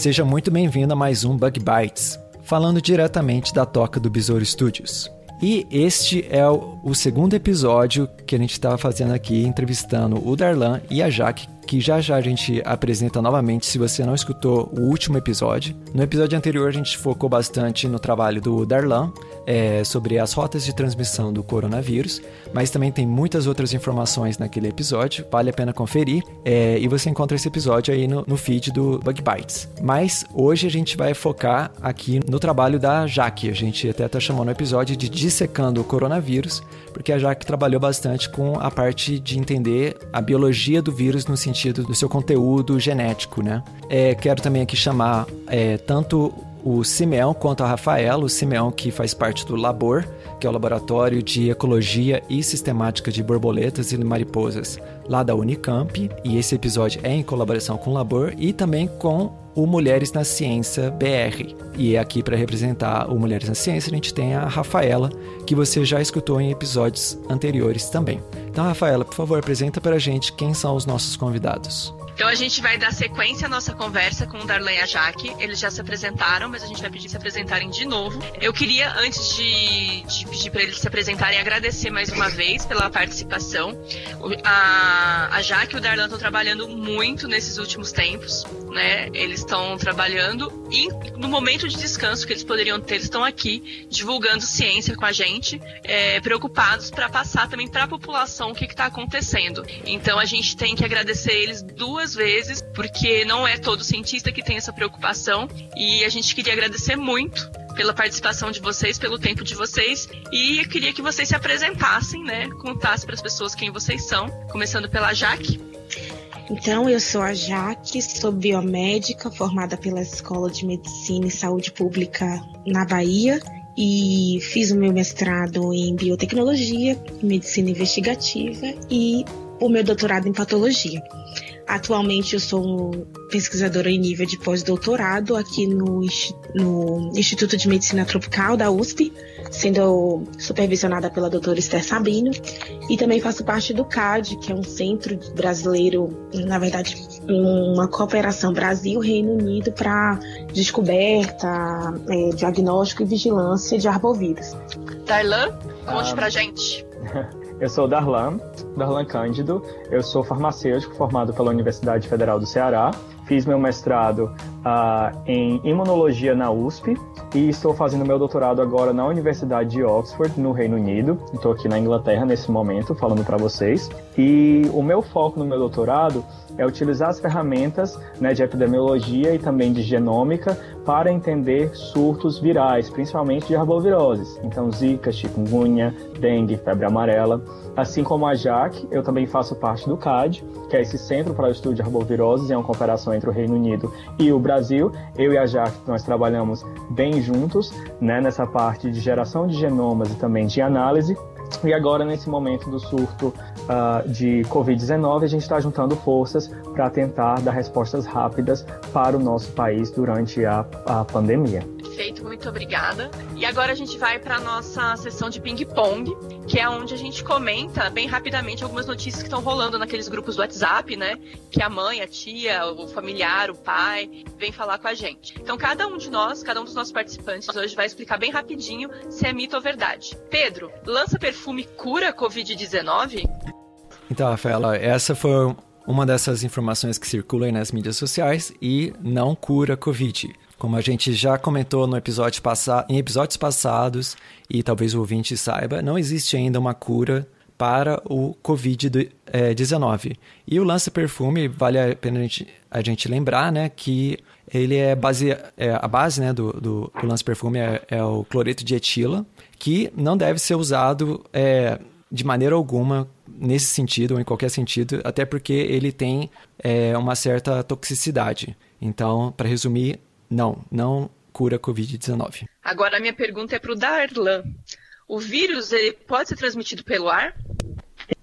Seja muito bem-vindo a mais um Bug Bites, falando diretamente da toca do Besouro Studios. E este é o, segundo episódio que a gente estava fazendo aqui, entrevistando o Darlan e a Jaque, que já já a gente apresenta novamente se você não escutou o último episódio. No episódio anterior a gente focou bastante no trabalho do Darlan é, sobre as rotas de transmissão do coronavírus, mas também tem muitas outras informações naquele episódio, vale a pena conferir. É, e você encontra esse episódio aí no, no feed do Bug Bites. Mas hoje a gente vai focar aqui no trabalho da Jaque. A gente até está chamando o episódio de Dissecando o Coronavírus, porque a Jaque trabalhou bastante com a parte de entender a biologia do vírus no sentido do seu conteúdo genético, né? É, quero também aqui chamar é, tanto o Simeão quanto a Rafaela, o Simeão que faz parte do Labor, que é o Laboratório de Ecologia e Sistemática de Borboletas e Mariposas lá da Unicamp, e esse episódio é em colaboração com o Labor e também com o Mulheres na Ciência BR. E aqui para representar o Mulheres na Ciência, a gente tem a Rafaela, que você já escutou em episódios anteriores também. Então, Rafaela, por favor, apresenta para a gente quem são os nossos convidados. Então a gente vai dar sequência à nossa conversa com o Darlan e a Jaque. Eles já se apresentaram, mas a gente vai pedir se apresentarem de novo. Eu queria, antes de, de pedir para eles se apresentarem, agradecer mais uma vez pela participação. A, a Jaque e o Darlan estão trabalhando muito nesses últimos tempos, né? Eles estão trabalhando e no momento de descanso que eles poderiam ter, estão aqui divulgando ciência com a gente, é, preocupados para passar também para a população o que está acontecendo. Então a gente tem que agradecer eles duas duas vezes, porque não é todo cientista que tem essa preocupação. E a gente queria agradecer muito pela participação de vocês, pelo tempo de vocês. E eu queria que vocês se apresentassem, né? Contassem para as pessoas quem vocês são, começando pela Jaque. Então, eu sou a Jaque, sou biomédica, formada pela Escola de Medicina e Saúde Pública na Bahia e fiz o meu mestrado em biotecnologia, medicina investigativa e o meu doutorado em patologia. Atualmente eu sou pesquisadora em nível de pós-doutorado aqui no, no, Instituto de Medicina Tropical da USP, sendo supervisionada pela doutora Esther Sabino, e também faço parte do CAD, que é um centro brasileiro, na verdade, uma cooperação Brasil-Reino Unido para descoberta, é, diagnóstico e vigilância de arbovírus. Darlan, conte ah, pra gente. Eu sou Darlan, Darlan Cândido, eu sou farmacêutico formado pela Universidade Federal do Ceará. Fiz meu mestrado uh, em imunologia na USP e estou fazendo meu doutorado agora na Universidade de Oxford, no Reino Unido. Estou aqui na Inglaterra nesse momento falando para vocês. E o meu foco no meu doutorado é utilizar as ferramentas né, de epidemiologia e também de genômica para entender surtos virais, principalmente de arboviroses. Então, zika, chikungunya, dengue, febre amarela. Assim como a JAC, eu também faço parte do CAD, que é esse Centro para o Estudo de Arboviroses, é uma cooperação entre o Reino Unido e o Brasil. Eu e a JAC, nós trabalhamos bem juntos né, nessa parte de geração de genomas e também de análise. E agora, nesse momento do surto uh, de Covid-19, a gente está juntando forças para tentar dar respostas rápidas para o nosso país durante a, a pandemia. Perfeito, muito obrigada. E agora a gente vai para a nossa sessão de ping-pong, que é onde a gente comenta bem rapidamente algumas notícias que estão rolando naqueles grupos do WhatsApp, né? Que a mãe, a tia, o familiar, o pai vem falar com a gente. Então, cada um de nós, cada um dos nossos participantes hoje vai explicar bem rapidinho se é mito ou verdade. Pedro, lança perfume cura Covid-19? Então, Rafaela, essa foi uma dessas informações que circulam nas mídias sociais e não cura Covid. Como a gente já comentou no episódio em episódios passados, e talvez o ouvinte saiba, não existe ainda uma cura para o Covid-19. E o lança-perfume, vale a pena a gente, a gente, lembrar né, que ele é base, é, a base né, do, do, do lança-perfume é, é, o cloreto de etila, que não deve ser usado é, de maneira alguma nesse sentido ou em qualquer sentido, até porque ele tem é, uma certa toxicidade. Então, para resumir, não, não cura Covid-19. Agora a minha pergunta é para o Darlan. O vírus ele pode ser transmitido pelo ar?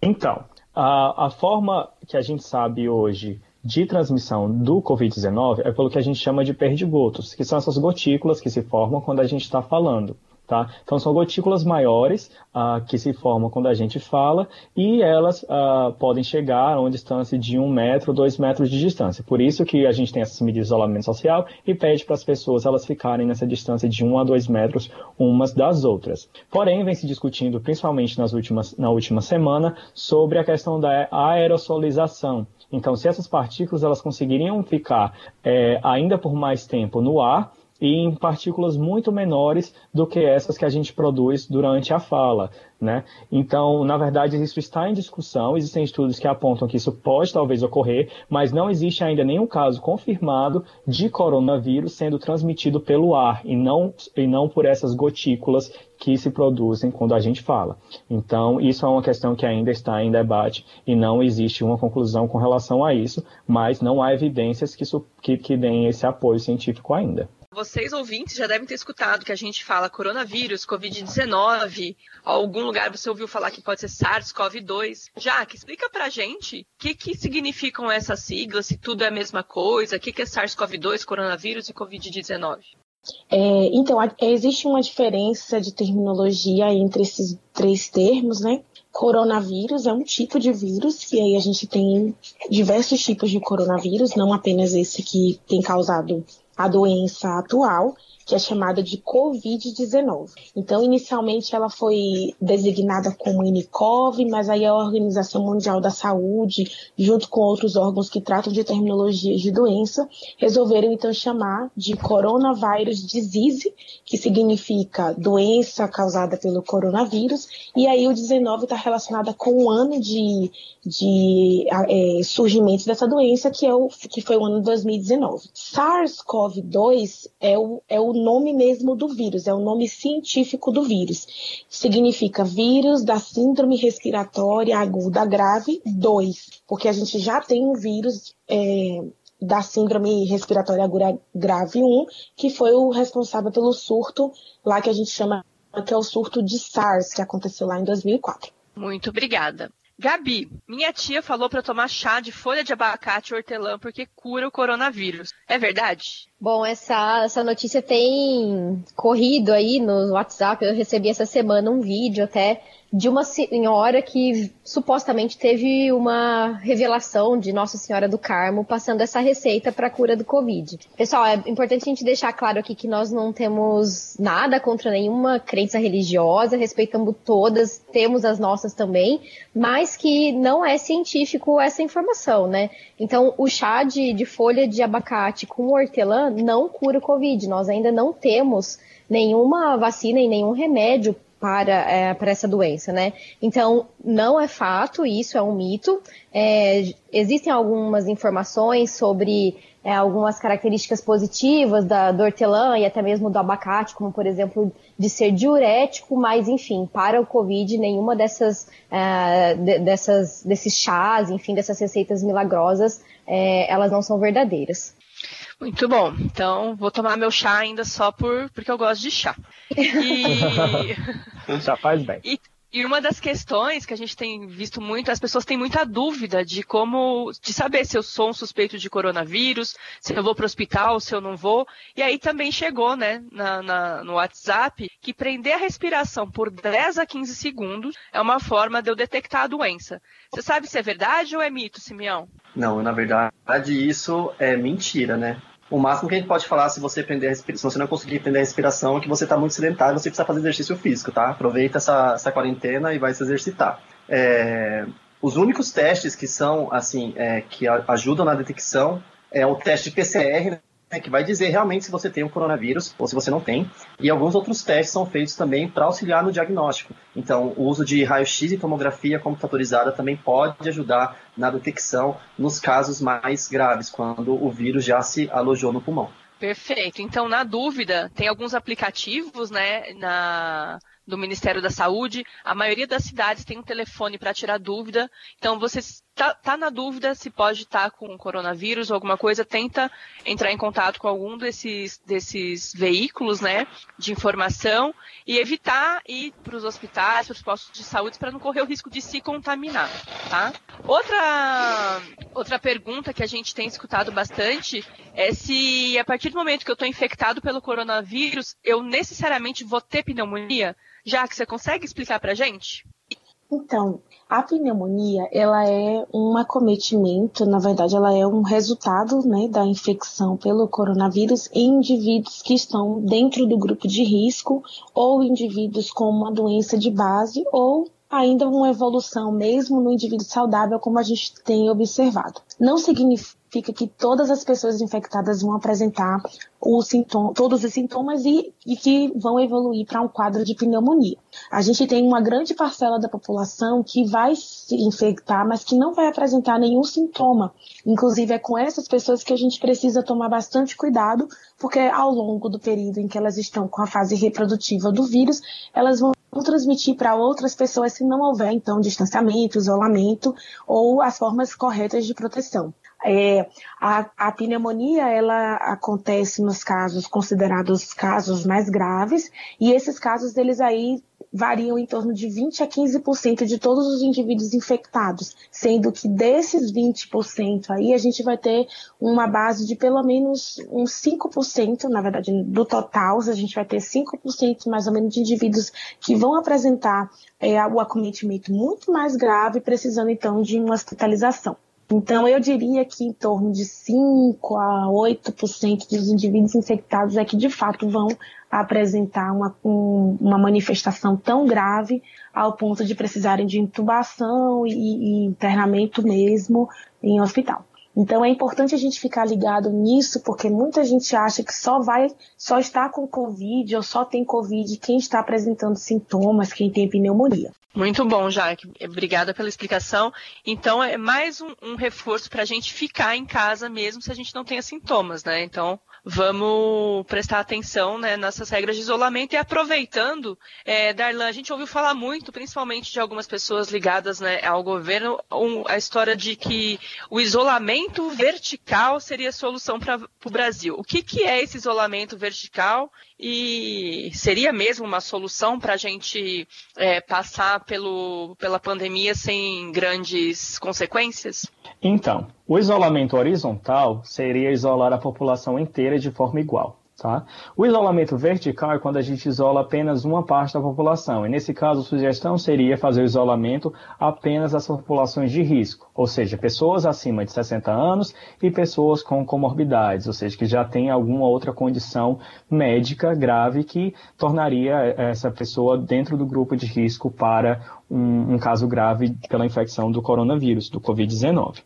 Então, a, a forma que a gente sabe hoje de transmissão do Covid-19 é pelo que a gente chama de perdigotos, que são essas gotículas que se formam quando a gente está falando. Tá? Então, são gotículas maiores uh, que se formam quando a gente fala e elas uh, podem chegar a uma distância de um metro, dois metros de distância. Por isso que a gente tem essas medidas de isolamento social e pede para as pessoas elas ficarem nessa distância de um a dois metros umas das outras. Porém, vem se discutindo, principalmente nas últimas, na última semana, sobre a questão da aerosolização. Então, se essas partículas elas conseguiriam ficar é, ainda por mais tempo no ar, e em partículas muito menores do que essas que a gente produz durante a fala. Né? Então, na verdade, isso está em discussão, existem estudos que apontam que isso pode talvez ocorrer, mas não existe ainda nenhum caso confirmado de coronavírus sendo transmitido pelo ar e não, e não por essas gotículas que se produzem quando a gente fala. Então, isso é uma questão que ainda está em debate e não existe uma conclusão com relação a isso, mas não há evidências que, que, que deem esse apoio científico ainda. Vocês ouvintes já devem ter escutado que a gente fala coronavírus, Covid-19. Algum lugar você ouviu falar que pode ser SARS-CoV-2. Jaque, explica pra gente o que, que significam essas siglas, se tudo é a mesma coisa, o que, que é SARS-CoV-2, coronavírus e Covid-19. É, então, existe uma diferença de terminologia entre esses três termos, né? Coronavírus é um tipo de vírus, e aí a gente tem diversos tipos de coronavírus, não apenas esse que tem causado a doença atual, que é chamada de Covid-19. Então, inicialmente ela foi designada como INICOV, mas aí a Organização Mundial da Saúde, junto com outros órgãos que tratam de terminologias de doença, resolveram então chamar de Coronavirus Disease, que significa doença causada pelo coronavírus, e aí o 19 está relacionada com o ano de, de é, surgimento dessa doença, que, é o, que foi o ano de 2019. SARS-CoV-2 é o, é o nome mesmo do vírus, é o nome científico do vírus. Significa vírus da síndrome respiratória aguda grave 2, porque a gente já tem um vírus é, da síndrome respiratória aguda grave 1, que foi o responsável pelo surto lá que a gente chama que é o surto de SARS, que aconteceu lá em 2004. Muito obrigada. Gabi, minha tia falou para tomar chá de folha de abacate e hortelã porque cura o coronavírus. É verdade? Bom, essa, essa notícia tem corrido aí no WhatsApp. Eu recebi essa semana um vídeo até de uma senhora que supostamente teve uma revelação de Nossa Senhora do Carmo passando essa receita para a cura do Covid. Pessoal, é importante a gente deixar claro aqui que nós não temos nada contra nenhuma crença religiosa, respeitamos todas, temos as nossas também, mas que não é científico essa informação, né? Então, o chá de, de folha de abacate com hortelã não cura o Covid. Nós ainda não temos nenhuma vacina e nenhum remédio para, é, para essa doença, né? Então, não é fato, isso é um mito. É, existem algumas informações sobre é, algumas características positivas da, do hortelã e até mesmo do abacate, como por exemplo de ser diurético, mas enfim, para o Covid, nenhuma dessas, é, de, dessas desses chás, enfim, dessas receitas milagrosas, é, elas não são verdadeiras. Muito bom. Então, vou tomar meu chá ainda só por porque eu gosto de chá. E chá faz bem. E, e uma das questões que a gente tem visto muito, as pessoas têm muita dúvida de como, de saber se eu sou um suspeito de coronavírus, se eu vou para o hospital, se eu não vou. E aí também chegou, né, na, na, no WhatsApp, que prender a respiração por 10 a 15 segundos é uma forma de eu detectar a doença. Você sabe se é verdade ou é mito, Simeão? Não, na verdade isso é mentira, né? O máximo que a gente pode falar se você prender se você não conseguir prender a respiração é que você está muito sedentário, você precisa fazer exercício físico, tá? Aproveita essa, essa quarentena e vai se exercitar. É, os únicos testes que são assim é, que ajudam na detecção é o teste PCR, né, que vai dizer realmente se você tem o coronavírus ou se você não tem. E alguns outros testes são feitos também para auxiliar no diagnóstico. Então, o uso de raio-x e tomografia computadorizada também pode ajudar na detecção nos casos mais graves, quando o vírus já se alojou no pulmão. Perfeito. Então, na dúvida, tem alguns aplicativos, né, na do Ministério da Saúde. A maioria das cidades tem um telefone para tirar dúvida. Então, vocês tá, tá na dúvida se pode estar tá com coronavírus ou alguma coisa, tenta entrar em contato com algum desses, desses veículos, né, de informação e evitar ir para os hospitais, para os postos de saúde para não correr o risco de se contaminar, tá? Outra, outra pergunta que a gente tem escutado bastante é se a partir do momento que eu estou infectado pelo coronavírus, eu necessariamente vou ter pneumonia? Já que você consegue explicar para gente? Então, a pneumonia, ela é um acometimento, na verdade, ela é um resultado né, da infecção pelo coronavírus em indivíduos que estão dentro do grupo de risco ou indivíduos com uma doença de base ou ainda uma evolução mesmo no indivíduo saudável, como a gente tem observado. Não significa que todas as pessoas infectadas vão apresentar sintoma, todos os sintomas e, e que vão evoluir para um quadro de pneumonia. A gente tem uma grande parcela da população que vai se infectar, mas que não vai apresentar nenhum sintoma. Inclusive, é com essas pessoas que a gente precisa tomar bastante cuidado, porque ao longo do período em que elas estão com a fase reprodutiva do vírus, elas vão transmitir para outras pessoas se não houver, então, distanciamento, isolamento ou as formas corretas de proteção. É, a, a, pneumonia ela acontece nos casos considerados casos mais graves e esses casos eles aí variam em torno de 20 a 15% de todos os indivíduos infectados, sendo que desses 20% aí a gente vai ter uma base de pelo menos uns 5%, na verdade, do total, a gente vai ter 5% mais ou menos de indivíduos que vão apresentar é, o acometimento muito mais grave, precisando então de uma hospitalização. Então, eu diria que em torno de 5 a 8% dos indivíduos infectados é que de fato vão apresentar uma, um, uma manifestação tão grave ao ponto de precisarem de intubação e, e internamento mesmo em hospital. Então é importante a gente ficar ligado nisso, porque muita gente acha que só vai, só está com Covid ou só tem Covid quem está apresentando sintomas, quem tem pneumonia. Muito bom, Jaque. Obrigada pela explicação. Então, é mais um, um reforço para a gente ficar em casa mesmo se a gente não tenha sintomas, né? Então, vamos prestar atenção né, nessas regras de isolamento e aproveitando, é, Darlan, a gente ouviu falar muito, principalmente de algumas pessoas ligadas né, ao governo, um, a história de que o isolamento vertical seria a solução para o Brasil. O que, que é esse isolamento vertical e seria mesmo uma solução para a gente é, passar pelo, pela pandemia sem grandes consequências? Então, o isolamento horizontal seria isolar a população inteira de forma igual. Tá? O isolamento vertical é quando a gente isola apenas uma parte da população. E nesse caso, a sugestão seria fazer o isolamento apenas das populações de risco, ou seja, pessoas acima de 60 anos e pessoas com comorbidades, ou seja, que já tem alguma outra condição médica grave que tornaria essa pessoa dentro do grupo de risco para um, um caso grave pela infecção do coronavírus, do Covid-19.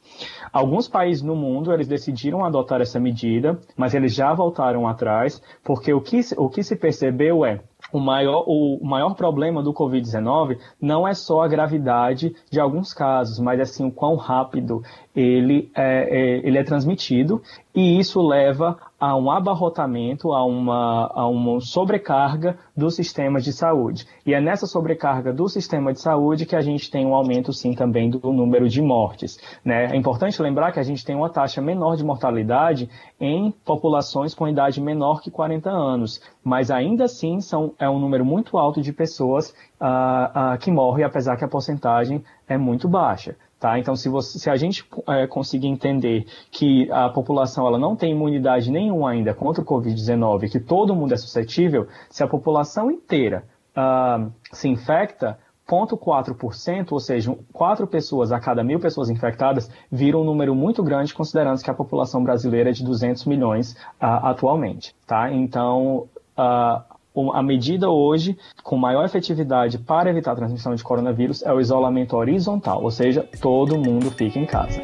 Alguns países no mundo eles decidiram adotar essa medida, mas eles já voltaram atrás, porque o que, o que se percebeu é o maior, o maior problema do Covid-19 não é só a gravidade de alguns casos, mas assim o quão rápido ele é, é, ele é transmitido e isso leva a um abarrotamento, a uma, a uma sobrecarga dos sistemas de saúde. E é nessa sobrecarga do sistema de saúde que a gente tem um aumento, sim, também do número de mortes. Né? É importante lembrar que a gente tem uma taxa menor de mortalidade em populações com idade menor que 40 anos, mas ainda assim são, é um número muito alto de pessoas uh, uh, que morrem, apesar que a porcentagem é muito baixa. Tá? Então, se, você, se a gente é, conseguir entender que a população ela não tem imunidade nenhuma ainda contra o Covid-19, que todo mundo é suscetível, se a população inteira uh, se infecta, 0,4%, ou seja, 4 pessoas a cada mil pessoas infectadas, vira um número muito grande, considerando que a população brasileira é de 200 milhões uh, atualmente. Tá? Então, uh, a medida hoje com maior efetividade para evitar a transmissão de coronavírus é o isolamento horizontal, ou seja, todo mundo fica em casa.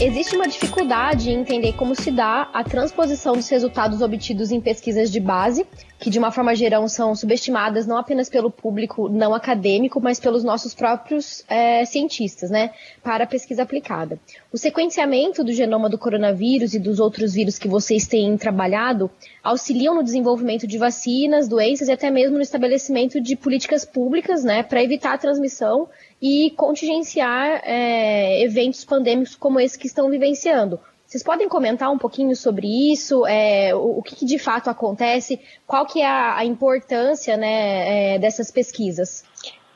Existe uma dificuldade em entender como se dá a transposição dos resultados obtidos em pesquisas de base, que de uma forma geral são subestimadas não apenas pelo público não acadêmico, mas pelos nossos próprios é, cientistas, né, para a pesquisa aplicada. O sequenciamento do genoma do coronavírus e dos outros vírus que vocês têm trabalhado auxiliam no desenvolvimento de vacinas, doenças e até mesmo no estabelecimento de políticas públicas, né, para evitar a transmissão e contingenciar é, eventos pandêmicos como esse que estão vivenciando. Vocês podem comentar um pouquinho sobre isso, é, o, o que, que, de fato acontece, qual que é a, a importância né, é, dessas pesquisas?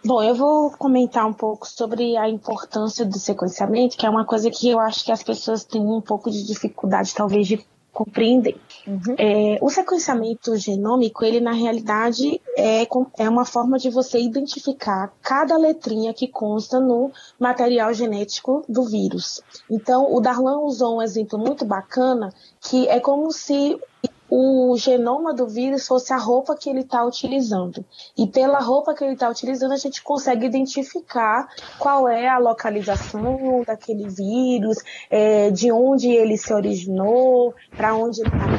Bom, eu vou comentar um pouco sobre a importância do sequenciamento, que é uma coisa que eu acho que as pessoas têm um pouco de dificuldade, talvez, de compreender. Uhum. É, o sequenciamento genômico, ele na realidade é, é uma forma de você identificar cada letrinha que consta no material genético do vírus. Então, o Darlan usou um exemplo muito bacana, que é como se o genoma do vírus fosse a roupa que ele está utilizando. E pela roupa que ele está utilizando, a gente consegue identificar qual é a localização daquele vírus, é, de onde ele se originou, para onde ele está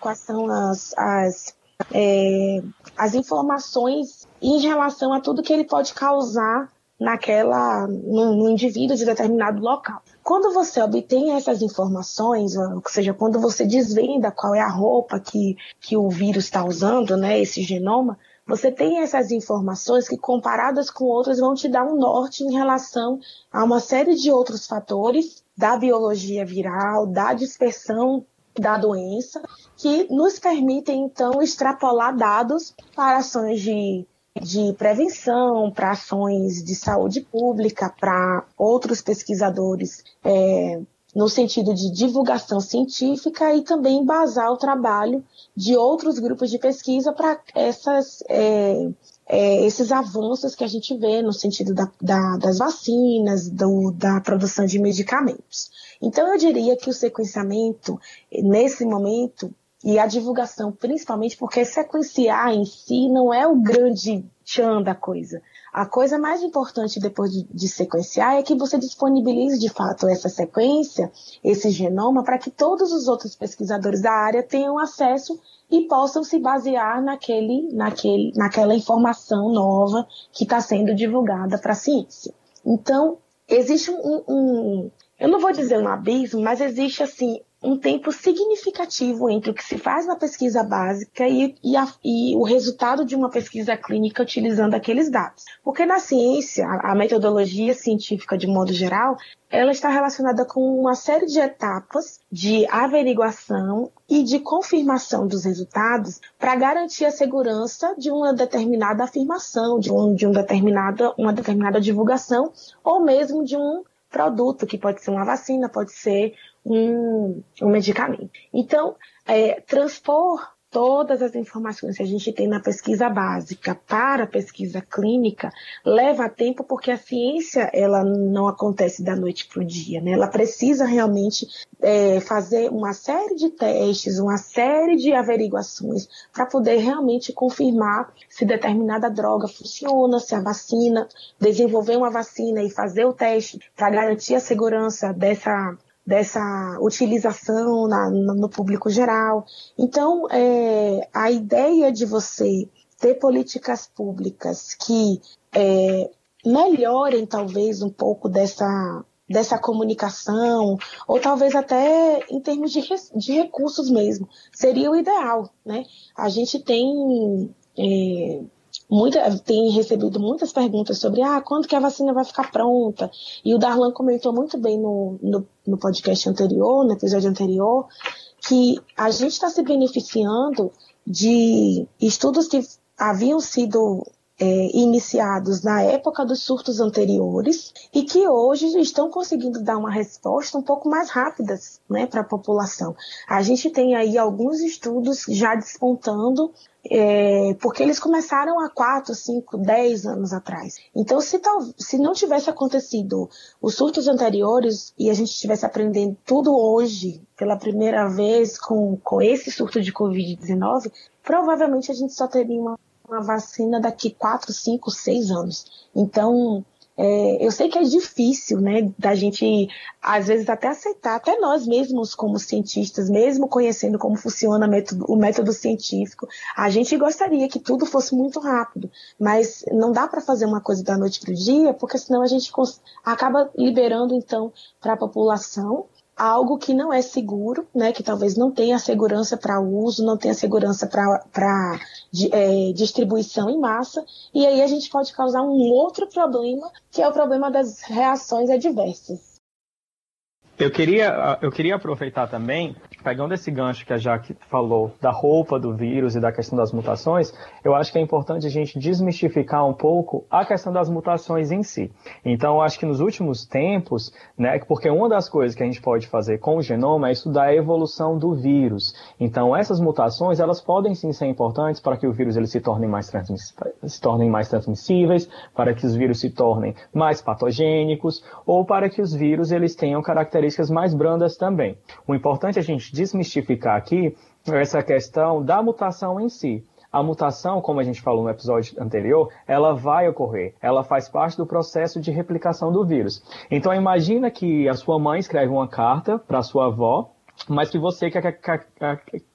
quais são as, as, é, as informações em relação a tudo que ele pode causar naquela no, no, indivíduo de determinado local. Quando você obtém essas informações, ou seja, quando você desvenda qual é a roupa que, que o vírus está usando, né, esse genoma, você tem essas informações que, comparadas com outras, vão te dar um norte em relação a uma série de outros fatores da biologia viral, da dispersão da doença, que nos permitem, então, extrapolar dados para ações de de prevenção, para ações de saúde pública, para outros pesquisadores é, no sentido de divulgação científica e também embasar o trabalho de outros grupos de pesquisa para essas é, é, esses avanços que a gente vê no sentido da, da, das vacinas, do, da produção de medicamentos. Então, eu diria que o sequenciamento, nesse momento, e a divulgação, principalmente porque sequenciar em si não é o grande tchan da coisa. A coisa mais importante depois de, de, sequenciar é que você disponibilize de fato essa sequência, esse genoma, para que todos os outros pesquisadores da área tenham acesso e possam se basear naquele, naquele, naquela informação nova que está sendo divulgada para a ciência. Então, existe um, um, eu não vou dizer um abismo, mas existe assim um tempo significativo entre o que se faz na pesquisa básica e, e, a, e, o resultado de uma pesquisa clínica utilizando aqueles dados. Porque na ciência, a, a metodologia científica de modo geral, ela está relacionada com uma série de etapas de averiguação e de confirmação dos resultados para garantir a segurança de uma determinada afirmação, de, um, de um determinada, uma determinada divulgação, ou mesmo de um produto, que pode ser uma vacina, pode ser um, um medicamento. Então, é, transpor todas as informações que a gente tem na pesquisa básica para a pesquisa clínica leva tempo porque a ciência ela não acontece da noite para o dia, né? Ela precisa realmente é, fazer uma série de testes, uma série de averiguações para poder realmente confirmar se determinada droga funciona, se a vacina, desenvolver uma vacina e fazer o teste para garantir a segurança dessa dessa utilização na, no público geral. Então, é, a ideia de você ter políticas públicas que é, melhorem talvez um pouco dessa, dessa comunicação, ou talvez até em termos de, de recursos mesmo, seria o ideal, né? A gente tem é, muita, tem recebido muitas perguntas sobre ah, quando que a vacina vai ficar pronta. E o Darlan comentou muito bem no, no, no podcast anterior, no episódio anterior, que a gente está se beneficiando de estudos que haviam sido é, iniciados na época dos surtos anteriores e que hoje estão conseguindo dar uma resposta um pouco mais rápida né, para a população. A gente tem aí alguns estudos já despontando é, porque eles começaram há 4, 5, 10 anos atrás. Então, se, tal, se não tivesse acontecido os surtos anteriores e a gente estivesse aprendendo tudo hoje, pela primeira vez, com, com esse surto de Covid-19, provavelmente a gente só teria uma, uma vacina daqui 4, 5, 6 anos. Então, é, eu sei que é difícil, né, da gente, às vezes, até aceitar, até nós mesmos como cientistas, mesmo conhecendo como funciona método, o método científico, a gente gostaria que tudo fosse muito rápido, mas não dá para fazer uma coisa da noite para o dia, porque senão a gente acaba liberando, então, para a população algo que não é seguro, né, que talvez não tenha segurança para uso, não tenha segurança para é, distribuição em massa, e aí a gente pode causar um outro problema, que é o problema das reações adversas. Eu queria, eu queria aproveitar também, pegando esse gancho que a Jaque falou da roupa do vírus e da questão das mutações, eu acho que é importante a gente desmistificar um pouco a questão das mutações em si. Então, eu acho que nos últimos tempos, né, porque uma das coisas que a gente pode fazer com o genoma é estudar a evolução do vírus. Então, essas mutações, elas podem sim ser importantes para que o vírus ele se torne mais, se tornem mais transmissíveis, para que os vírus se tornem mais patogênicos, ou para que os vírus eles tenham características mais brandas também. O importante é a gente desmistificar aqui essa questão da mutação em si. A mutação, como a gente falou no episódio anterior, ela vai ocorrer. Ela faz parte do processo de replicação do vírus. Então imagina que a sua mãe escreve uma carta para sua avó, mas que você quer,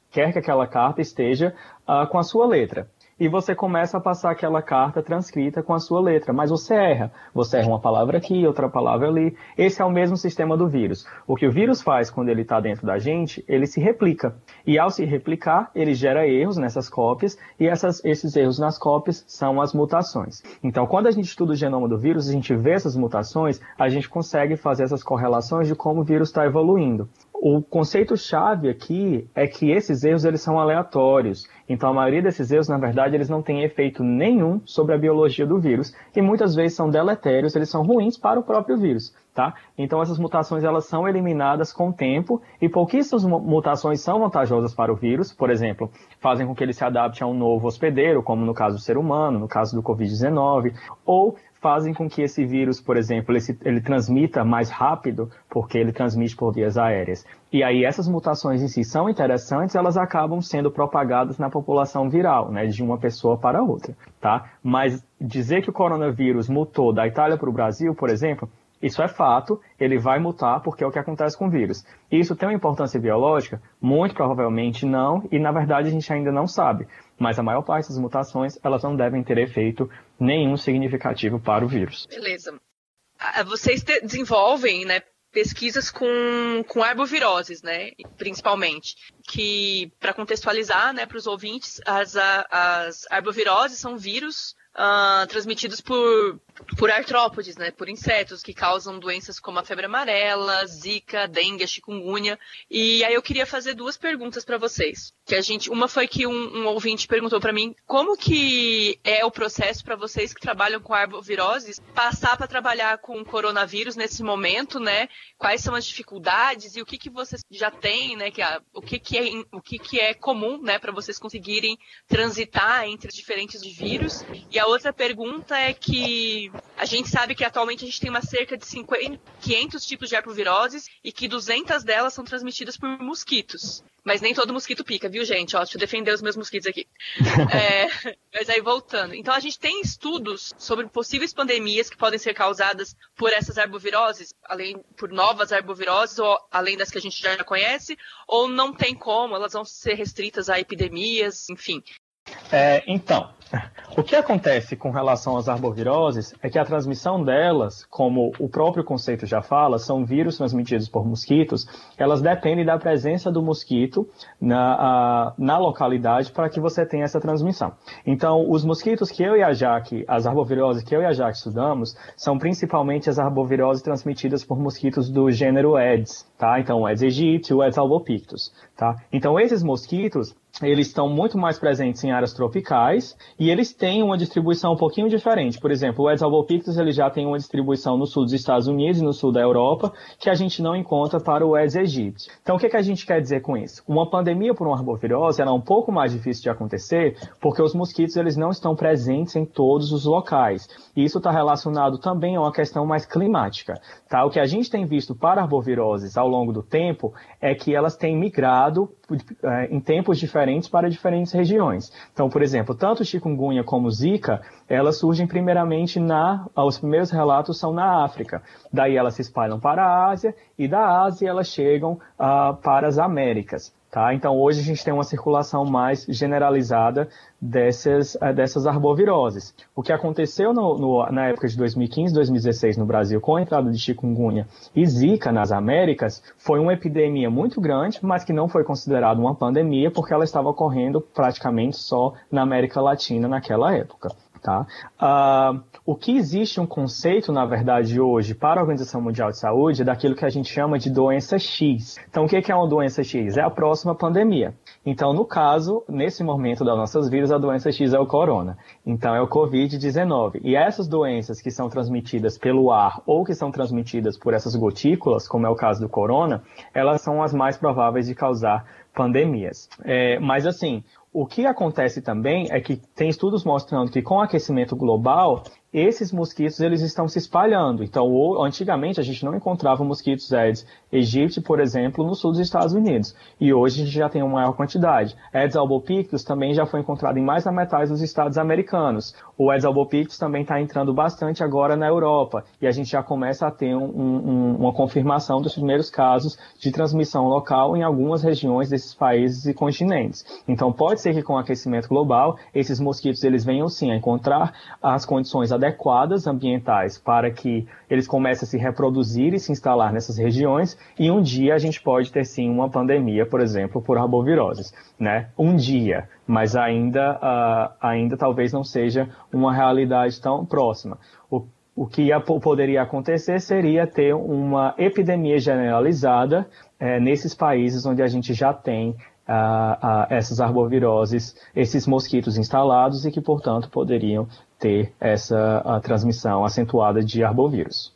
que aquela carta esteja uh, com a sua letra e você começa a passar aquela carta transcrita com a sua letra, mas você erra. Você erra uma palavra aqui, outra palavra ali. Esse é o mesmo sistema do vírus. O que o vírus faz quando ele está dentro da gente, ele se replica. E ao se replicar, ele gera erros nessas cópias, e essas, esses erros nas cópias são as mutações. Então, quando a gente estuda o genoma do vírus, a gente vê essas mutações, a gente consegue fazer essas correlações de como o vírus está evoluindo. O conceito chave aqui é que esses erros eles são aleatórios. Então a maioria desses erros, na verdade, eles não têm efeito nenhum sobre a biologia do vírus e muitas vezes são deletérios, eles são ruins para o próprio vírus, tá? Então essas mutações elas são eliminadas com o tempo e pouquíssimas mutações são vantajosas para o vírus, por exemplo, fazem com que ele se adapte a um novo hospedeiro, como no caso do ser humano, no caso do COVID-19, ou fazem com que esse vírus, por exemplo, ele, se, ele, transmita mais rápido, porque ele transmite por vias aéreas. E aí essas mutações em si são interessantes, elas acabam sendo propagadas na população viral, né, de uma pessoa para outra, tá? Mas dizer que o coronavírus mutou da Itália para o Brasil, por exemplo, isso é fato, ele vai mutar porque é o que acontece com o vírus. Isso tem uma importância biológica? Muito provavelmente não, e na verdade a gente ainda não sabe. Mas a maior parte das mutações, elas não devem ter efeito nenhum significativo para o vírus. Beleza. Ah, vocês desenvolvem, né, pesquisas com, com arboviroses, né, principalmente, que, para contextualizar, né, para os ouvintes, as, as arboviroses são vírus uh, transmitidos por, por artrópodes, né, por insetos que causam doenças como a febre amarela, zika, dengue, chikungunya. E aí eu queria fazer duas perguntas para vocês. Que a gente, uma foi que um, um ouvinte perguntou para mim como que é o processo para vocês que trabalham com arboviroses passar para trabalhar com coronavírus nesse momento, né? Quais são as dificuldades e o que que vocês já têm, né? Que a, o que que é o que que é comum, né, para vocês conseguirem transitar entre diferentes vírus. E a outra pergunta é que a gente sabe que atualmente a gente tem uma cerca de 50, 500 tipos de arboviroses e que 200 delas são transmitidas por mosquitos. Mas nem todo mosquito pica, viu, gente? Ó, deixa eu defender os meus mosquitos aqui. é, mas aí, voltando. Então, a gente tem estudos sobre possíveis pandemias que podem ser causadas por essas arboviroses, além por novas arboviroses, ou além das que a gente já conhece, ou não tem como, elas vão ser restritas a epidemias, enfim. É, então, o que acontece com relação às arboviroses é que a transmissão delas, como o próprio conceito já fala, são vírus transmitidos por mosquitos, elas dependem da presença do mosquito na, a, na localidade para que você tenha essa transmissão. Então, os mosquitos que eu e a Jaque, as arboviroses que eu e a Jaque estudamos, são principalmente as arboviroses transmitidas por mosquitos do gênero Aedes, tá? Então, Aedes aegypti o Aedes albopictus, tá? Então, esses mosquitos, eles estão muito mais presentes em áreas tropicais e eles têm uma distribuição um pouquinho diferente. Por exemplo, o Aedes albopictus ele já tem uma distribuição no sul dos Estados Unidos e no sul da Europa que a gente não encontra para o Aedes aegypti. Então, o que, que a gente quer dizer com isso? Uma pandemia por uma arbovirose é um pouco mais difícil de acontecer porque os mosquitos eles não estão presentes em todos os locais. E isso está relacionado também a uma questão mais climática. Tá? O que a gente tem visto para arboviroses ao longo do tempo é que elas têm migrado eh, em tempos diferentes diferentes para diferentes regiões. Então, por exemplo, tanto chikungunya como zika, elas surgem primeiramente na, os primeiros relatos são na África. Daí elas se espalham para a Ásia e da Ásia elas chegam uh, para as Américas. Tá? Então, hoje a gente tem uma circulação mais generalizada dessas, eh, dessas arboviroses. O que aconteceu no, no, na época de 2015, 2016 no Brasil, com a entrada de chikungunya e zika nas Américas, foi uma epidemia muito grande, mas que não foi considerada uma pandemia, porque ela estava ocorrendo praticamente só na América Latina naquela época. Tá? Uh, o que existe um conceito, na verdade, hoje para a Organização Mundial de Saúde é daquilo que a gente chama de doença X. Então, o que é uma doença X? É a próxima pandemia. Então, no caso, nesse momento das nossas vidas, a doença X é o corona. Então, é o Covid-19. E essas doenças que são transmitidas pelo ar ou que são transmitidas por essas gotículas, como é o caso do corona, elas são as mais prováveis de causar pandemias. É, mas assim, o que acontece também é que tem estudos mostrando que com o aquecimento global, esses mosquitos eles estão se espalhando. Então, antigamente a gente não encontrava mosquitos Aedes aegypti, por exemplo, no sul dos Estados Unidos. E hoje a gente já tem uma maior quantidade. Aedes albopictus também já foi encontrado em mais da metade dos estados americanos. O Aedes albopictus também está entrando bastante agora na Europa. E a gente já começa a ter um, um, uma confirmação dos primeiros casos de transmissão local em algumas regiões desses países e continentes. Então, pode ser que com o aquecimento global, esses mosquitos eles venham sim a encontrar as condições adequadas ambientais para que eles comecem a se reproduzir e se instalar nessas regiões e um dia a gente pode ter sim uma pandemia, por exemplo, por arboviroses, né? Um dia, mas ainda, uh, ainda talvez não seja uma realidade tão próxima. O, o que poderia acontecer seria ter uma epidemia generalizada é, nesses países onde a gente já tem uh, uh, essas arboviroses, esses mosquitos instalados e que, portanto, poderiam ter essa transmissão acentuada de arbovírus.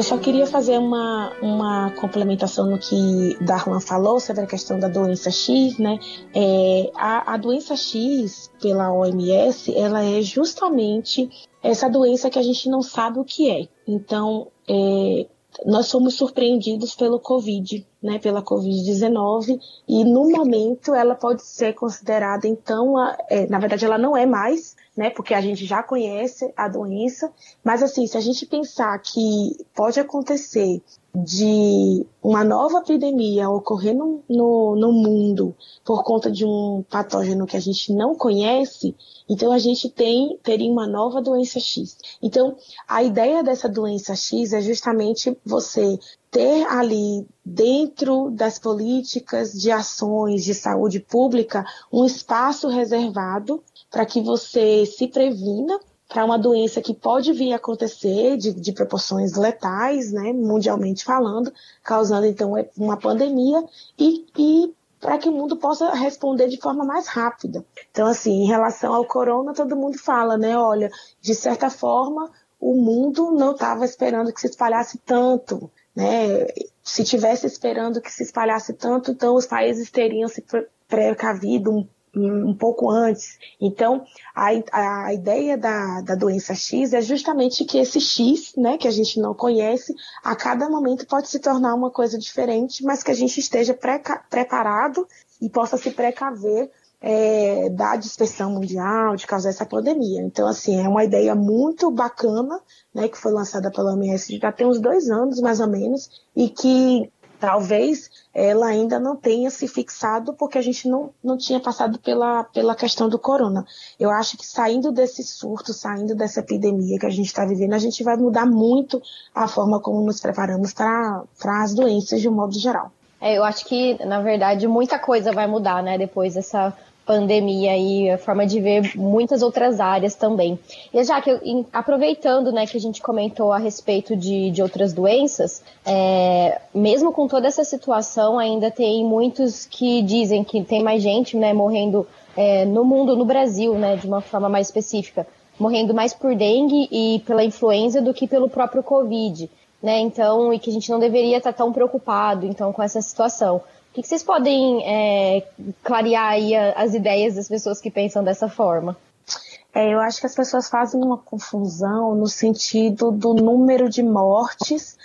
Eu só queria fazer uma, uma complementação no que Darlan falou sobre a questão da doença X, né? É, a, a doença X, pela OMS, ela é justamente essa doença que a gente não sabe o que é. Então, é, nós somos surpreendidos pelo Covid, né, pela Covid-19, e no momento ela pode ser considerada, então, a, é, na verdade ela não é mais, né, porque a gente já conhece a doença, mas assim, se a gente pensar que pode acontecer de uma nova epidemia ocorrer no, no, no, mundo por conta de um patógeno que a gente não conhece, então a gente tem teria uma nova doença X. Então, a ideia dessa doença X é justamente você ter ali dentro das políticas de ações de saúde pública um espaço reservado para que você se previna para uma doença que pode vir a acontecer de, de proporções letais, né, mundialmente falando, causando então uma pandemia e, e para que o mundo possa responder de forma mais rápida. Então, assim, em relação ao corona, todo mundo fala, né? Olha, de certa forma, o mundo não estava esperando que se espalhasse tanto, né? Se tivesse esperando que se espalhasse tanto, então os países teriam se precavido um um pouco antes. Então, a, a ideia da, da doença X é justamente que esse X, né, que a gente não conhece, a cada momento pode se tornar uma coisa diferente, mas que a gente esteja preparado e possa se precaver é, da dispersão mundial, de causar essa pandemia. Então, assim, é uma ideia muito bacana, né, que foi lançada pela OMS já tem uns dois anos, mais ou menos, e que talvez ela ainda não tenha se fixado porque a gente não, não tinha passado pela, pela questão do corona. Eu acho que saindo desse surto, saindo dessa epidemia que a gente está vivendo, a gente vai mudar muito a forma como nos preparamos para as doenças de um modo geral. É, eu acho que, na verdade, muita coisa vai mudar, né, depois dessa pandemia e a forma de ver muitas outras áreas também. E já que aproveitando, né, que a gente comentou a respeito de, de outras doenças, é, mesmo com toda essa situação, ainda tem muitos que dizem que tem mais gente, né, morrendo é, no mundo, no Brasil, né, de uma forma mais específica, morrendo mais por dengue e pela influenza do que pelo próprio Covid, né, então, e que a gente não deveria estar tão preocupado, então, com essa situação. O que, vocês podem é, clarear aí as ideias das pessoas que pensam dessa forma? É, eu acho que as pessoas fazem uma confusão no sentido do número de mortes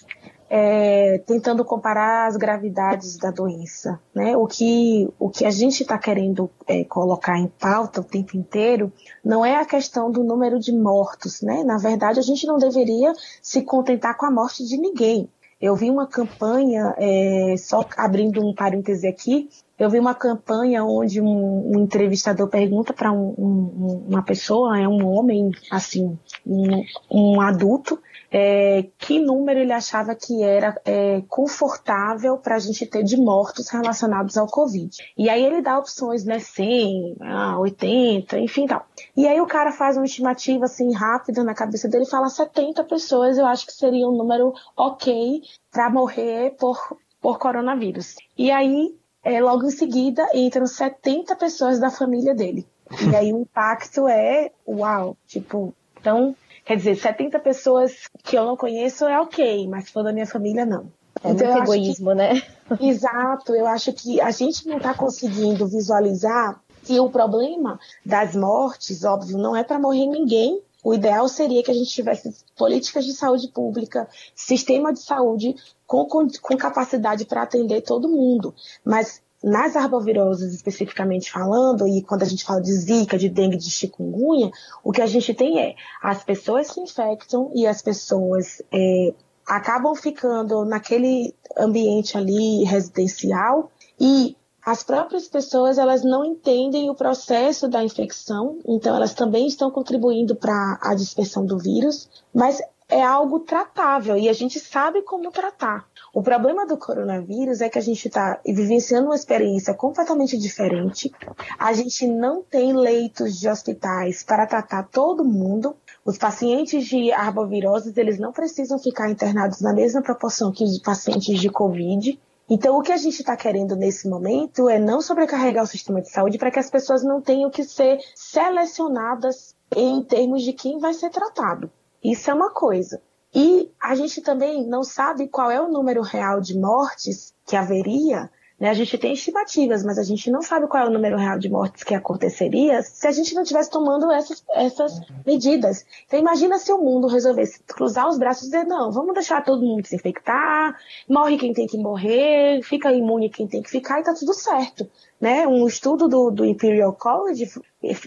é, tentando comparar as gravidades da doença. Né? O, que, o que a gente está querendo é, colocar em pauta o tempo inteiro não é a questão do número de mortos. Né? Na verdade, a gente não deveria se contentar com a morte de ninguém. Eu vi uma campanha, é, só abrindo um parêntese aqui, eu vi uma campanha onde um, um entrevistador pergunta para um, um, uma pessoa, é um homem, assim, um, adulto, é, que número ele achava que era é, confortável para a gente ter de mortos relacionados ao Covid. E aí ele dá opções, né, 100, 80, enfim tal. E aí o cara faz uma estimativa assim rápida na cabeça dele e fala 70 pessoas, eu acho que seria um número ok para morrer por, por coronavírus. E aí, é, logo em seguida, entram 70 pessoas da família dele. E aí o impacto é, uau, tipo, então Quer dizer, 70 pessoas que eu não conheço é ok, mas se for da minha família, não. É então, muito egoísmo, que... né? Exato, eu acho que a gente não está conseguindo visualizar que o problema das mortes, óbvio, não é para morrer ninguém. O ideal seria que a gente tivesse políticas de saúde pública, sistema de saúde com, com, capacidade para atender todo mundo. Mas nas arboviroses especificamente falando, e quando a gente fala de zika, de dengue, de chikungunya, o que a gente tem é as pessoas se infectam e as pessoas é, acabam ficando naquele ambiente ali residencial e as próprias pessoas elas não entendem o processo da infecção, então elas também estão contribuindo para a dispersão do vírus, mas é algo tratável e a gente sabe como tratar. O problema do coronavírus é que a gente está vivenciando uma experiência completamente diferente. A gente não tem leitos de hospitais para tratar todo mundo. Os pacientes de arboviroses, eles não precisam ficar internados na mesma proporção que os pacientes de Covid. Então, o que a gente está querendo nesse momento é não sobrecarregar o sistema de saúde para que as pessoas não tenham que ser selecionadas em termos de quem vai ser tratado. Isso é uma coisa. E a gente também não sabe qual é o número real de mortes que haveria. Né? A gente tem estimativas, mas a gente não sabe qual é o número real de mortes que aconteceria se a gente não estivesse tomando essas, essas medidas. Então imagina se o mundo resolvesse cruzar os braços e dizer, não, vamos deixar todo mundo se infectar, morre quem tem que morrer, fica imune quem tem que ficar e tá tudo certo. Né? Um estudo do, do Imperial College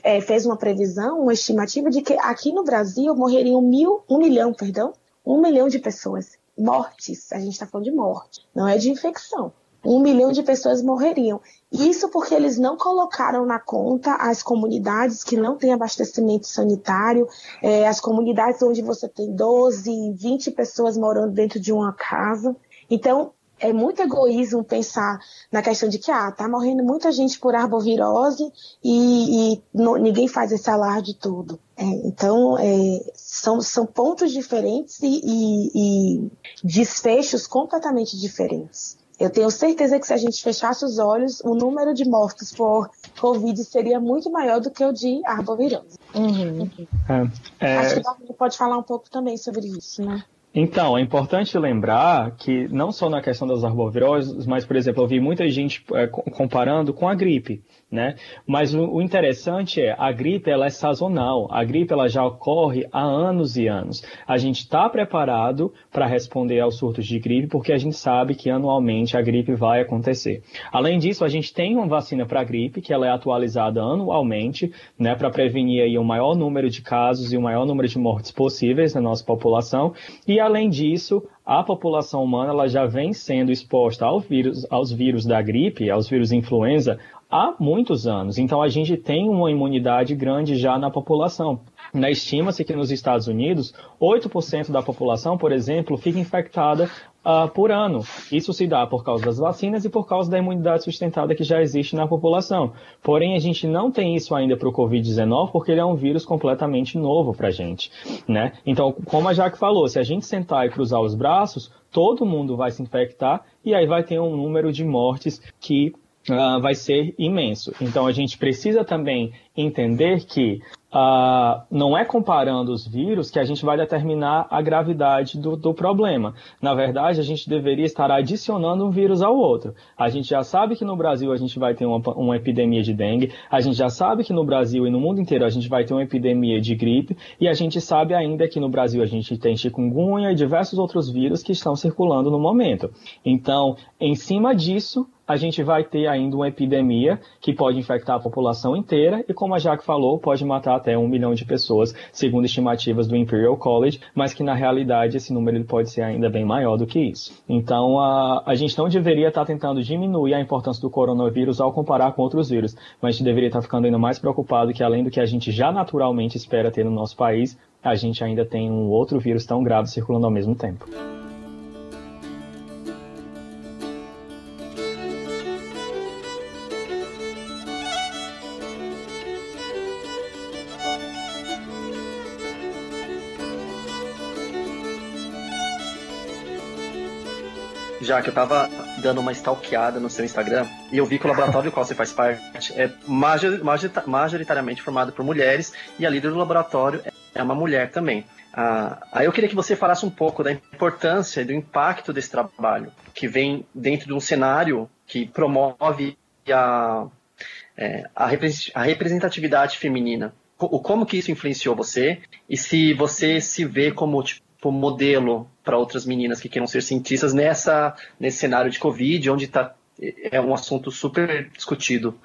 é, fez uma previsão, uma estimativa de que aqui no Brasil morreriam mil, um milhão, perdão, um milhão de pessoas. Mortes, a gente está falando de morte, não é de infecção. Um milhão de pessoas morreriam. Isso porque eles não colocaram na conta as comunidades que não têm abastecimento sanitário, é, as comunidades onde você tem 12, 20 pessoas morando dentro de uma casa. Então, é muito egoísmo pensar na questão de que ah, tá morrendo muita gente por arbovirose e, e no, ninguém faz esse alarde de tudo. É, então, é, são, são pontos diferentes e, e, e desfechos completamente diferentes. Eu tenho certeza que se a gente fechasse os olhos, o número de mortos por Covid seria muito maior do que o de arbovirose. Uhum. É, é... Acho que você pode falar um pouco também sobre isso, né? Então, é importante lembrar que não só na questão das arboviroses, mas, por exemplo, eu vi muita gente é, comparando com a gripe, né? Mas o, o, interessante é, a gripe ela é sazonal, a gripe ela já ocorre há anos e anos. A gente está preparado para responder aos surtos de gripe porque a gente sabe que anualmente a gripe vai acontecer. Além disso, a gente tem uma vacina para a gripe que ela é atualizada anualmente, né, para prevenir aí o maior número de casos e o maior número de mortes possíveis na nossa população. E e além disso, a população humana ela já vem sendo exposta ao vírus, aos vírus da gripe, aos vírus influenza, há muitos anos. Então a gente tem uma imunidade grande já na população. Na Estima-se que nos Estados Unidos, 8% da população, por exemplo, fica infectada uh, por ano. Isso se dá por causa das vacinas e por causa da imunidade sustentada que já existe na população. Porém, a gente não tem isso ainda para o Covid-19 porque ele é um vírus completamente novo para a gente. Né? Então, como a Jaque falou, se a gente sentar e cruzar os braços, todo mundo vai se infectar e aí vai ter um número de mortes que uh, vai ser imenso. Então a gente precisa também entender que uh, não é comparando os vírus que a gente vai determinar a gravidade do, do, problema. Na verdade, a gente deveria estar adicionando um vírus ao outro. A gente já sabe que no Brasil a gente vai ter uma, uma epidemia de dengue, a gente já sabe que no Brasil e no mundo inteiro a gente vai ter uma epidemia de gripe, e a gente sabe ainda que no Brasil a gente tem chikungunya e diversos outros vírus que estão circulando no momento. Então, em cima disso, a gente vai ter ainda uma epidemia que pode infectar a população inteira e, como a Jaque falou, pode matar até um milhão de pessoas, segundo estimativas do Imperial College, mas que na realidade esse número pode ser ainda bem maior do que isso. Então, a, a gente não deveria estar tentando diminuir a importância do coronavírus ao comparar com outros vírus, mas a gente deveria estar ficando ainda mais preocupado que, além do que a gente já naturalmente espera ter no nosso país, a gente ainda tem um outro vírus tão grave circulando ao mesmo tempo. Já que eu tava dando uma stalkeada no seu Instagram e eu vi que o laboratório do qual você faz parte é majoritariamente formado por mulheres e a líder do laboratório é uma mulher também. Ah, aí eu queria que você falasse um pouco da importância e do impacto desse trabalho, que vem dentro de um cenário que promove a, é, a representatividade feminina. O, como que isso influenciou você e se você se vê como tipo, tipo, modelo para outras meninas que queiram ser cientistas nessa, nesse cenário de Covid, onde tá, é um assunto super discutido?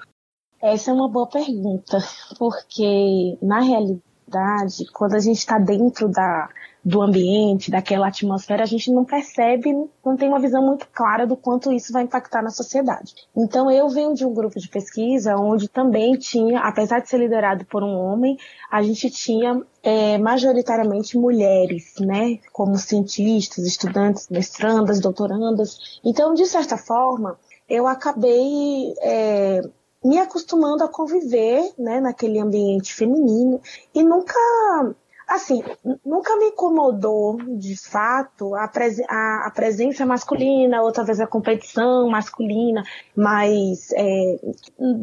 Essa é uma boa pergunta, porque na realidade, quando a gente está dentro da, do ambiente, daquela atmosfera, a gente não percebe, não tem uma visão muito clara do quanto isso vai impactar na sociedade. Então eu venho de um grupo de pesquisa onde também tinha, apesar de ser liderado por um homem, a gente tinha é, majoritariamente mulheres, né, como cientistas, estudantes, mestrandas, doutorandas. Então, de certa forma, eu acabei é, me acostumando a conviver, né, naquele ambiente feminino e nunca assim, nunca me incomodou, de fato, a, a, a, presença masculina, ou talvez a competição masculina, mas é,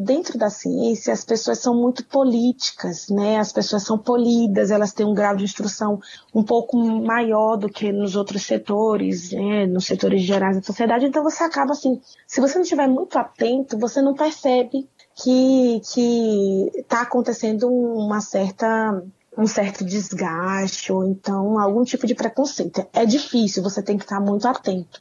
dentro da ciência as pessoas são muito políticas, né? As pessoas são polidas, elas têm um grau de instrução um pouco maior do que nos outros setores, né? nos setores gerais da sociedade, então você acaba assim, se você não estiver muito atento, você não percebe que está acontecendo uma certa um certo desgaste ou então algum tipo de preconceito. É difícil, você tem que estar muito atento.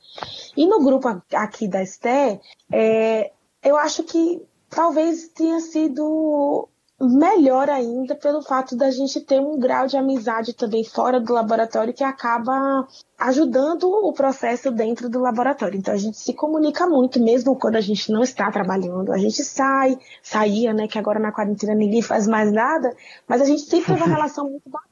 E no grupo aqui da Esté, é, eu acho que talvez tenha sido melhor ainda pelo fato da gente ter um grau de amizade também fora do laboratório que acaba ajudando o processo dentro do laboratório. Então a gente se comunica muito, mesmo quando a gente não está trabalhando. A gente sai, saía, né, que agora na quarentena ninguém faz mais nada, mas a gente sempre teve uma relação muito bacana,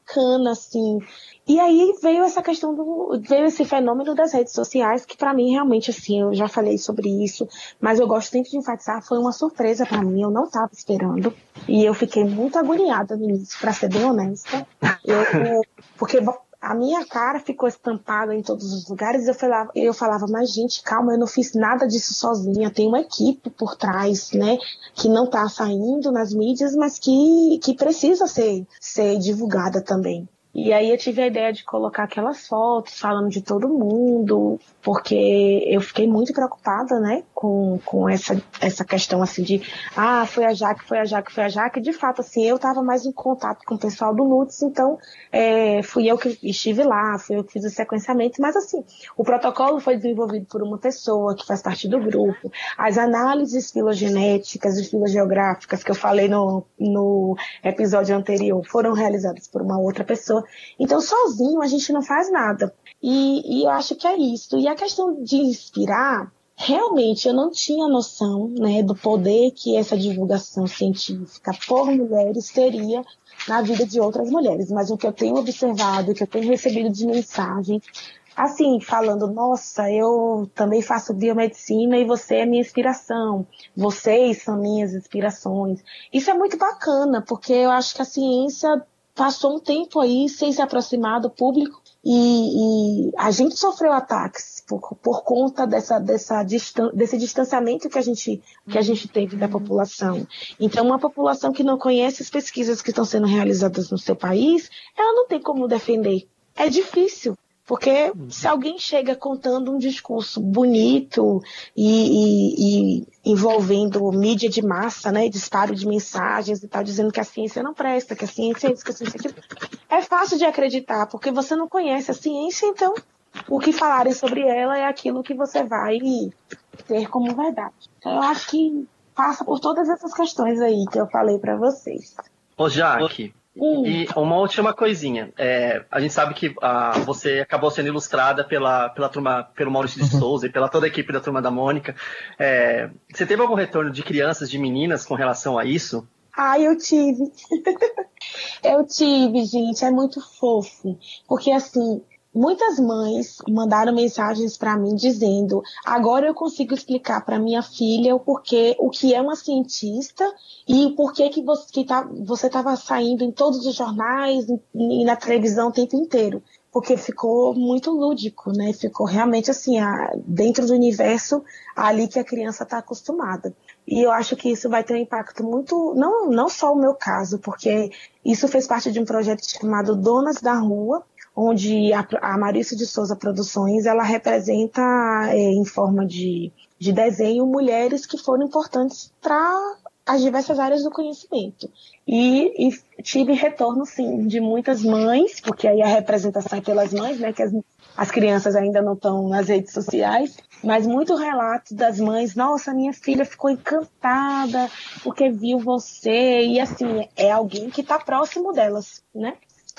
assim. E aí veio essa questão do, veio esse fenômeno das redes sociais, que para mim realmente, assim, eu já falei sobre isso, mas eu gosto sempre de enfatizar, foi uma surpresa para mim, eu não estava esperando. E eu fiquei muito agoniada no início, para ser bem honesta. Eu, porque a minha cara ficou estampada em todos os lugares. Eu falava, eu falava, mas gente, calma, eu não fiz nada disso sozinha. Tem uma equipe por trás, né, que não está saindo nas mídias, mas que, que precisa ser, ser divulgada também. E aí eu tive a ideia de colocar aquelas fotos falando de todo mundo, porque eu fiquei muito preocupada, né, com, com essa, essa questão assim de, ah, foi a Jaque, foi a Jaque, foi a Jaque. De fato, assim, eu estava mais em contato com o pessoal do NUTS, então é, fui eu que estive lá, fui eu que fiz o sequenciamento, mas assim, o protocolo foi desenvolvido por uma pessoa que faz parte do grupo. As análises filogenéticas e filogeográficas que eu falei no, no episódio anterior foram realizadas por uma outra pessoa. Então, sozinho a gente não faz nada. E, e eu acho que é isso. E a questão de inspirar, realmente eu não tinha noção né, do poder que essa divulgação científica por mulheres teria na vida de outras mulheres. Mas o que eu tenho observado, o que eu tenho recebido de mensagem, assim, falando, nossa, eu também faço biomedicina e você é minha inspiração, vocês são minhas inspirações. Isso é muito bacana, porque eu acho que a ciência passou um tempo aí sem se aproximar do público e, e a gente sofreu ataques por, por conta dessa, dessa distan desse distanciamento que a, gente, que a gente teve da população. Então, uma população que não conhece as pesquisas que estão sendo realizadas no seu país, ela não tem como defender. É difícil. Porque se alguém chega contando um discurso bonito e, e, e, envolvendo mídia de massa, né, disparo de mensagens e tal, dizendo que a ciência não presta, que a ciência é isso, que a ciência é aquilo, é fácil de acreditar, porque você não conhece a ciência, então o que falarem sobre ela é aquilo que você vai ter como verdade. Então eu acho que passa por todas essas questões aí que eu falei para vocês. Ô Jaque, e uma última coisinha. É, a gente sabe que ah, você acabou sendo ilustrada pela, pela turma, pelo Maurício de uhum. Souza e pela toda a equipe da turma da Mônica. É, você teve algum retorno de crianças, de meninas com relação a isso? Ah, eu tive. eu tive, gente. É muito fofo. Porque assim, Muitas mães mandaram mensagens para mim dizendo: agora eu consigo explicar para minha filha o porquê, o que é uma cientista e o porquê que você que tá, estava saindo em todos os jornais e na televisão o tempo inteiro. Porque ficou muito lúdico, né? Ficou realmente assim, a, dentro do universo ali que a criança está acostumada. E eu acho que isso vai ter um impacto muito, não, não só o meu caso, porque isso fez parte de um projeto chamado Donas da Rua, onde a, a Marícia de Souza Produções ela representa é, em forma de, de desenho mulheres que foram importantes para as diversas áreas do conhecimento. E, e, tive retorno, sim, de muitas mães, porque aí a representação é pelas mães, né, que as, as crianças ainda não estão nas redes sociais, mas muito relatos das mães, nossa, minha filha ficou encantada porque viu você, e assim, é alguém que está próximo delas, né?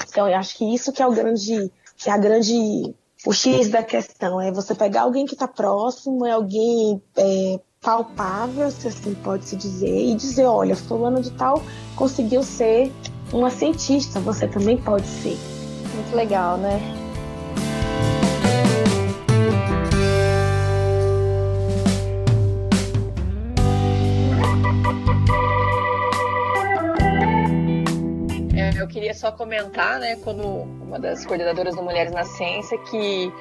Então, eu acho que isso que é o grande, que é a grande, o X da questão, é você pegar alguém que está próximo, é alguém é, palpável, se assim pode se dizer, e dizer, olha, fulano de tal conseguiu ser uma cientista, você também pode ser. Muito legal, né? Queria só comentar, né, como uma das coordenadoras do Mulheres na Ciência, que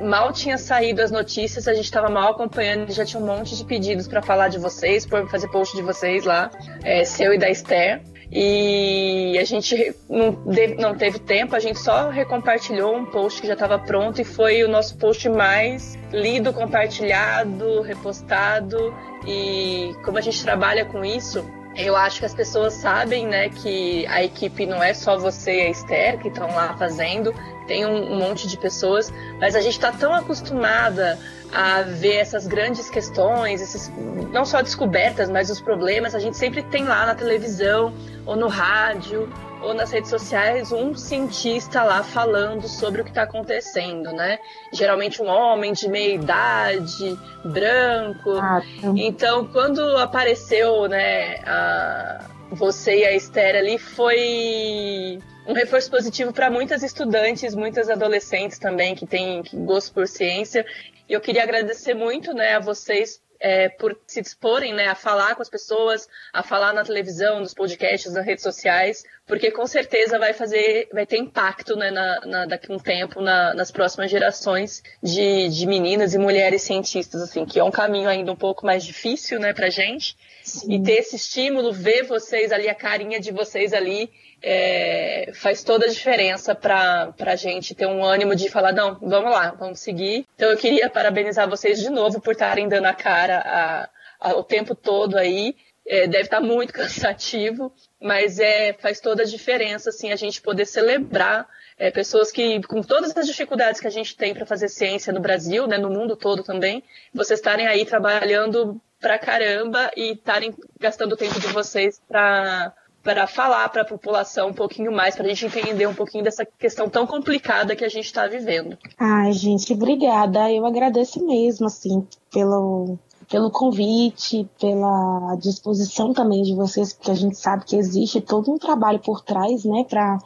mal tinha saído as notícias, a gente estava mal acompanhando já tinha um monte de pedidos para falar de vocês, fazer post de vocês lá, é, seu e da Esther. E a gente não, não teve tempo, a gente só recompartilhou um post que já estava pronto e foi o nosso post mais lido, compartilhado, repostado. E como a gente trabalha com isso, eu acho que as pessoas sabem, né, que a equipe não é só você e a Esther que estão lá fazendo, tem um, um, monte de pessoas, mas a gente está tão acostumada a ver essas grandes questões, esses, não só descobertas, mas os problemas, a gente sempre tem lá na televisão ou no rádio ou nas redes sociais um cientista lá falando sobre o que está acontecendo, né? Geralmente um homem de meia idade, branco. Ah, então, quando apareceu, né, a, você e a Esther ali, foi um reforço positivo para muitas estudantes, muitas adolescentes também que têm gosto por ciência. E eu queria agradecer muito, né, a vocês é, por se disporem né, a falar com as pessoas, a falar na televisão, nos podcasts, nas redes sociais, porque com certeza vai fazer, vai ter impacto né, na, na, daqui a um tempo na, nas próximas gerações de, de meninas e mulheres cientistas, assim, que é um caminho ainda um pouco mais difícil né, pra gente. Sim. E ter esse estímulo, ver vocês ali, a carinha de vocês ali, é, faz toda a diferença para a gente ter um ânimo de falar, não, vamos lá, vamos seguir. Então eu queria parabenizar vocês de novo por estarem dando a cara a, a, o tempo todo aí. É, deve estar muito cansativo, mas é, faz toda a diferença assim, a gente poder celebrar é, pessoas que, com todas as dificuldades que a gente tem para fazer ciência no Brasil, né, no mundo todo também, vocês estarem aí trabalhando pra caramba e estarem gastando o tempo de vocês para para falar para a população um pouquinho mais, para a gente entender um pouquinho dessa questão tão complicada que a gente está vivendo. Ai, gente, obrigada. Eu agradeço mesmo, assim, pelo, pelo convite, pela disposição também de vocês, porque a gente sabe que existe todo um trabalho por trás, né, para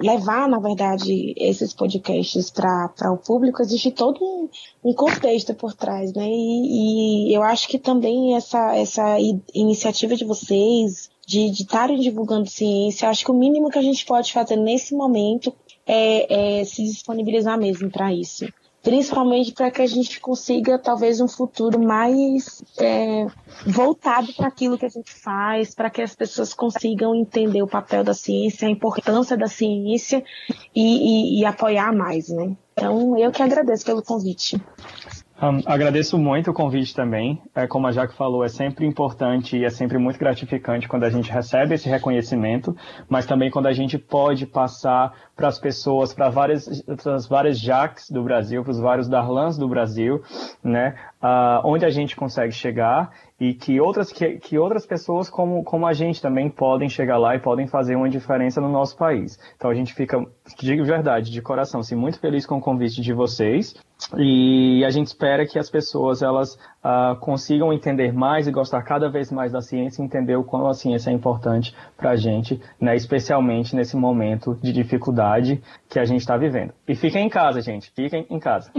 levar, na verdade, esses podcasts para o público, existe todo um, um, contexto por trás, né, e, e eu acho que também essa, essa iniciativa de vocês, de estarem divulgando ciência. Acho que o mínimo que a gente pode fazer nesse momento é, é se disponibilizar mesmo para isso principalmente para que a gente consiga talvez um futuro mais é, voltado para aquilo que a gente faz, para que as pessoas consigam entender o papel da ciência, a importância da ciência e, e, e apoiar mais, né? Então, eu que agradeço pelo convite. Um, agradeço muito o convite também. É, como a Jaque falou, é sempre importante e é sempre muito gratificante quando a gente recebe esse reconhecimento, mas também quando a gente pode passar para as pessoas, para várias, as várias Jaques do Brasil, para os vários Darlans do Brasil, né, uh, onde a gente consegue chegar e que outras, que, que outras pessoas como, como a gente também podem chegar lá e podem fazer uma diferença no nosso país. Então a gente fica, digo verdade, de coração, assim, muito feliz com o convite de vocês e a gente espera que as pessoas elas uh, consigam entender mais e gostar cada vez mais da ciência entender o quão a ciência é importante para a gente, né, especialmente nesse momento de dificuldade que a gente está vivendo. E fiquem em casa, gente, fiquem em casa.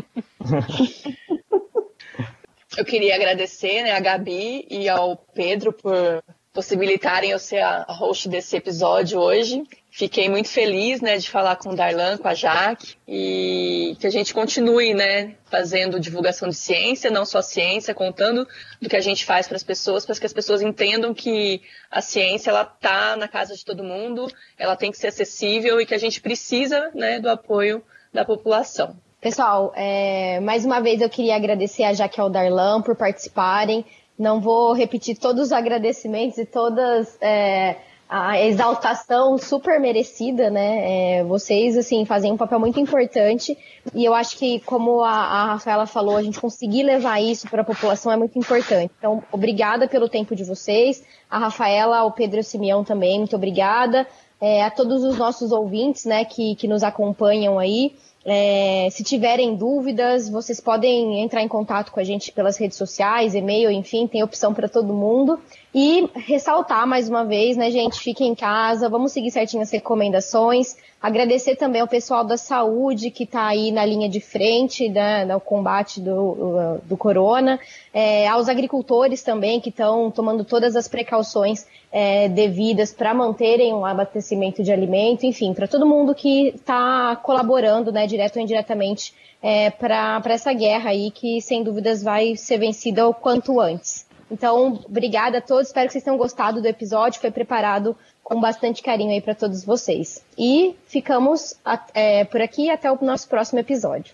Eu queria agradecer né, a Gabi e ao Pedro por possibilitarem eu ser a host desse episódio hoje. Fiquei muito feliz, né, de falar com o Darlan, com a Jaque, e que a gente continue, né, fazendo divulgação de ciência, não só ciência, contando do que a gente faz para as pessoas, para que as pessoas entendam que a ciência ela tá na casa de todo mundo, ela tem que ser acessível e que a gente precisa, né, do apoio da população. Pessoal, é, mais uma vez eu queria agradecer a Jaque e ao Darlan por participarem. Não vou repetir todos os agradecimentos e todas é, a exaltação super merecida, né? É, vocês, assim, fazem um papel muito importante e eu acho que, como a, a Rafaela falou, a gente conseguir levar isso para a população é muito importante. Então, obrigada pelo tempo de vocês. A Rafaela, o Pedro Simeão também, muito obrigada. É, a todos os nossos ouvintes, né, que, que nos acompanham aí. É, se tiverem dúvidas, vocês podem entrar em contato com a gente pelas redes sociais, e-mail, enfim, tem opção para todo mundo. E ressaltar mais uma vez, né, gente, fiquem em casa, vamos seguir certinho as recomendações. Agradecer também ao pessoal da saúde que está aí na linha de frente né, no combate do, do corona, é, aos agricultores também que estão tomando todas as precauções é, devidas para manterem um abastecimento de alimento, enfim, para todo mundo que está colaborando, né, direto ou indiretamente, é, para essa guerra aí que, sem dúvidas, vai ser vencida o quanto antes. Então, obrigada a todos, espero que vocês tenham gostado do episódio, foi preparado com bastante carinho aí para todos vocês. E ficamos é, por aqui até o nosso próximo episódio.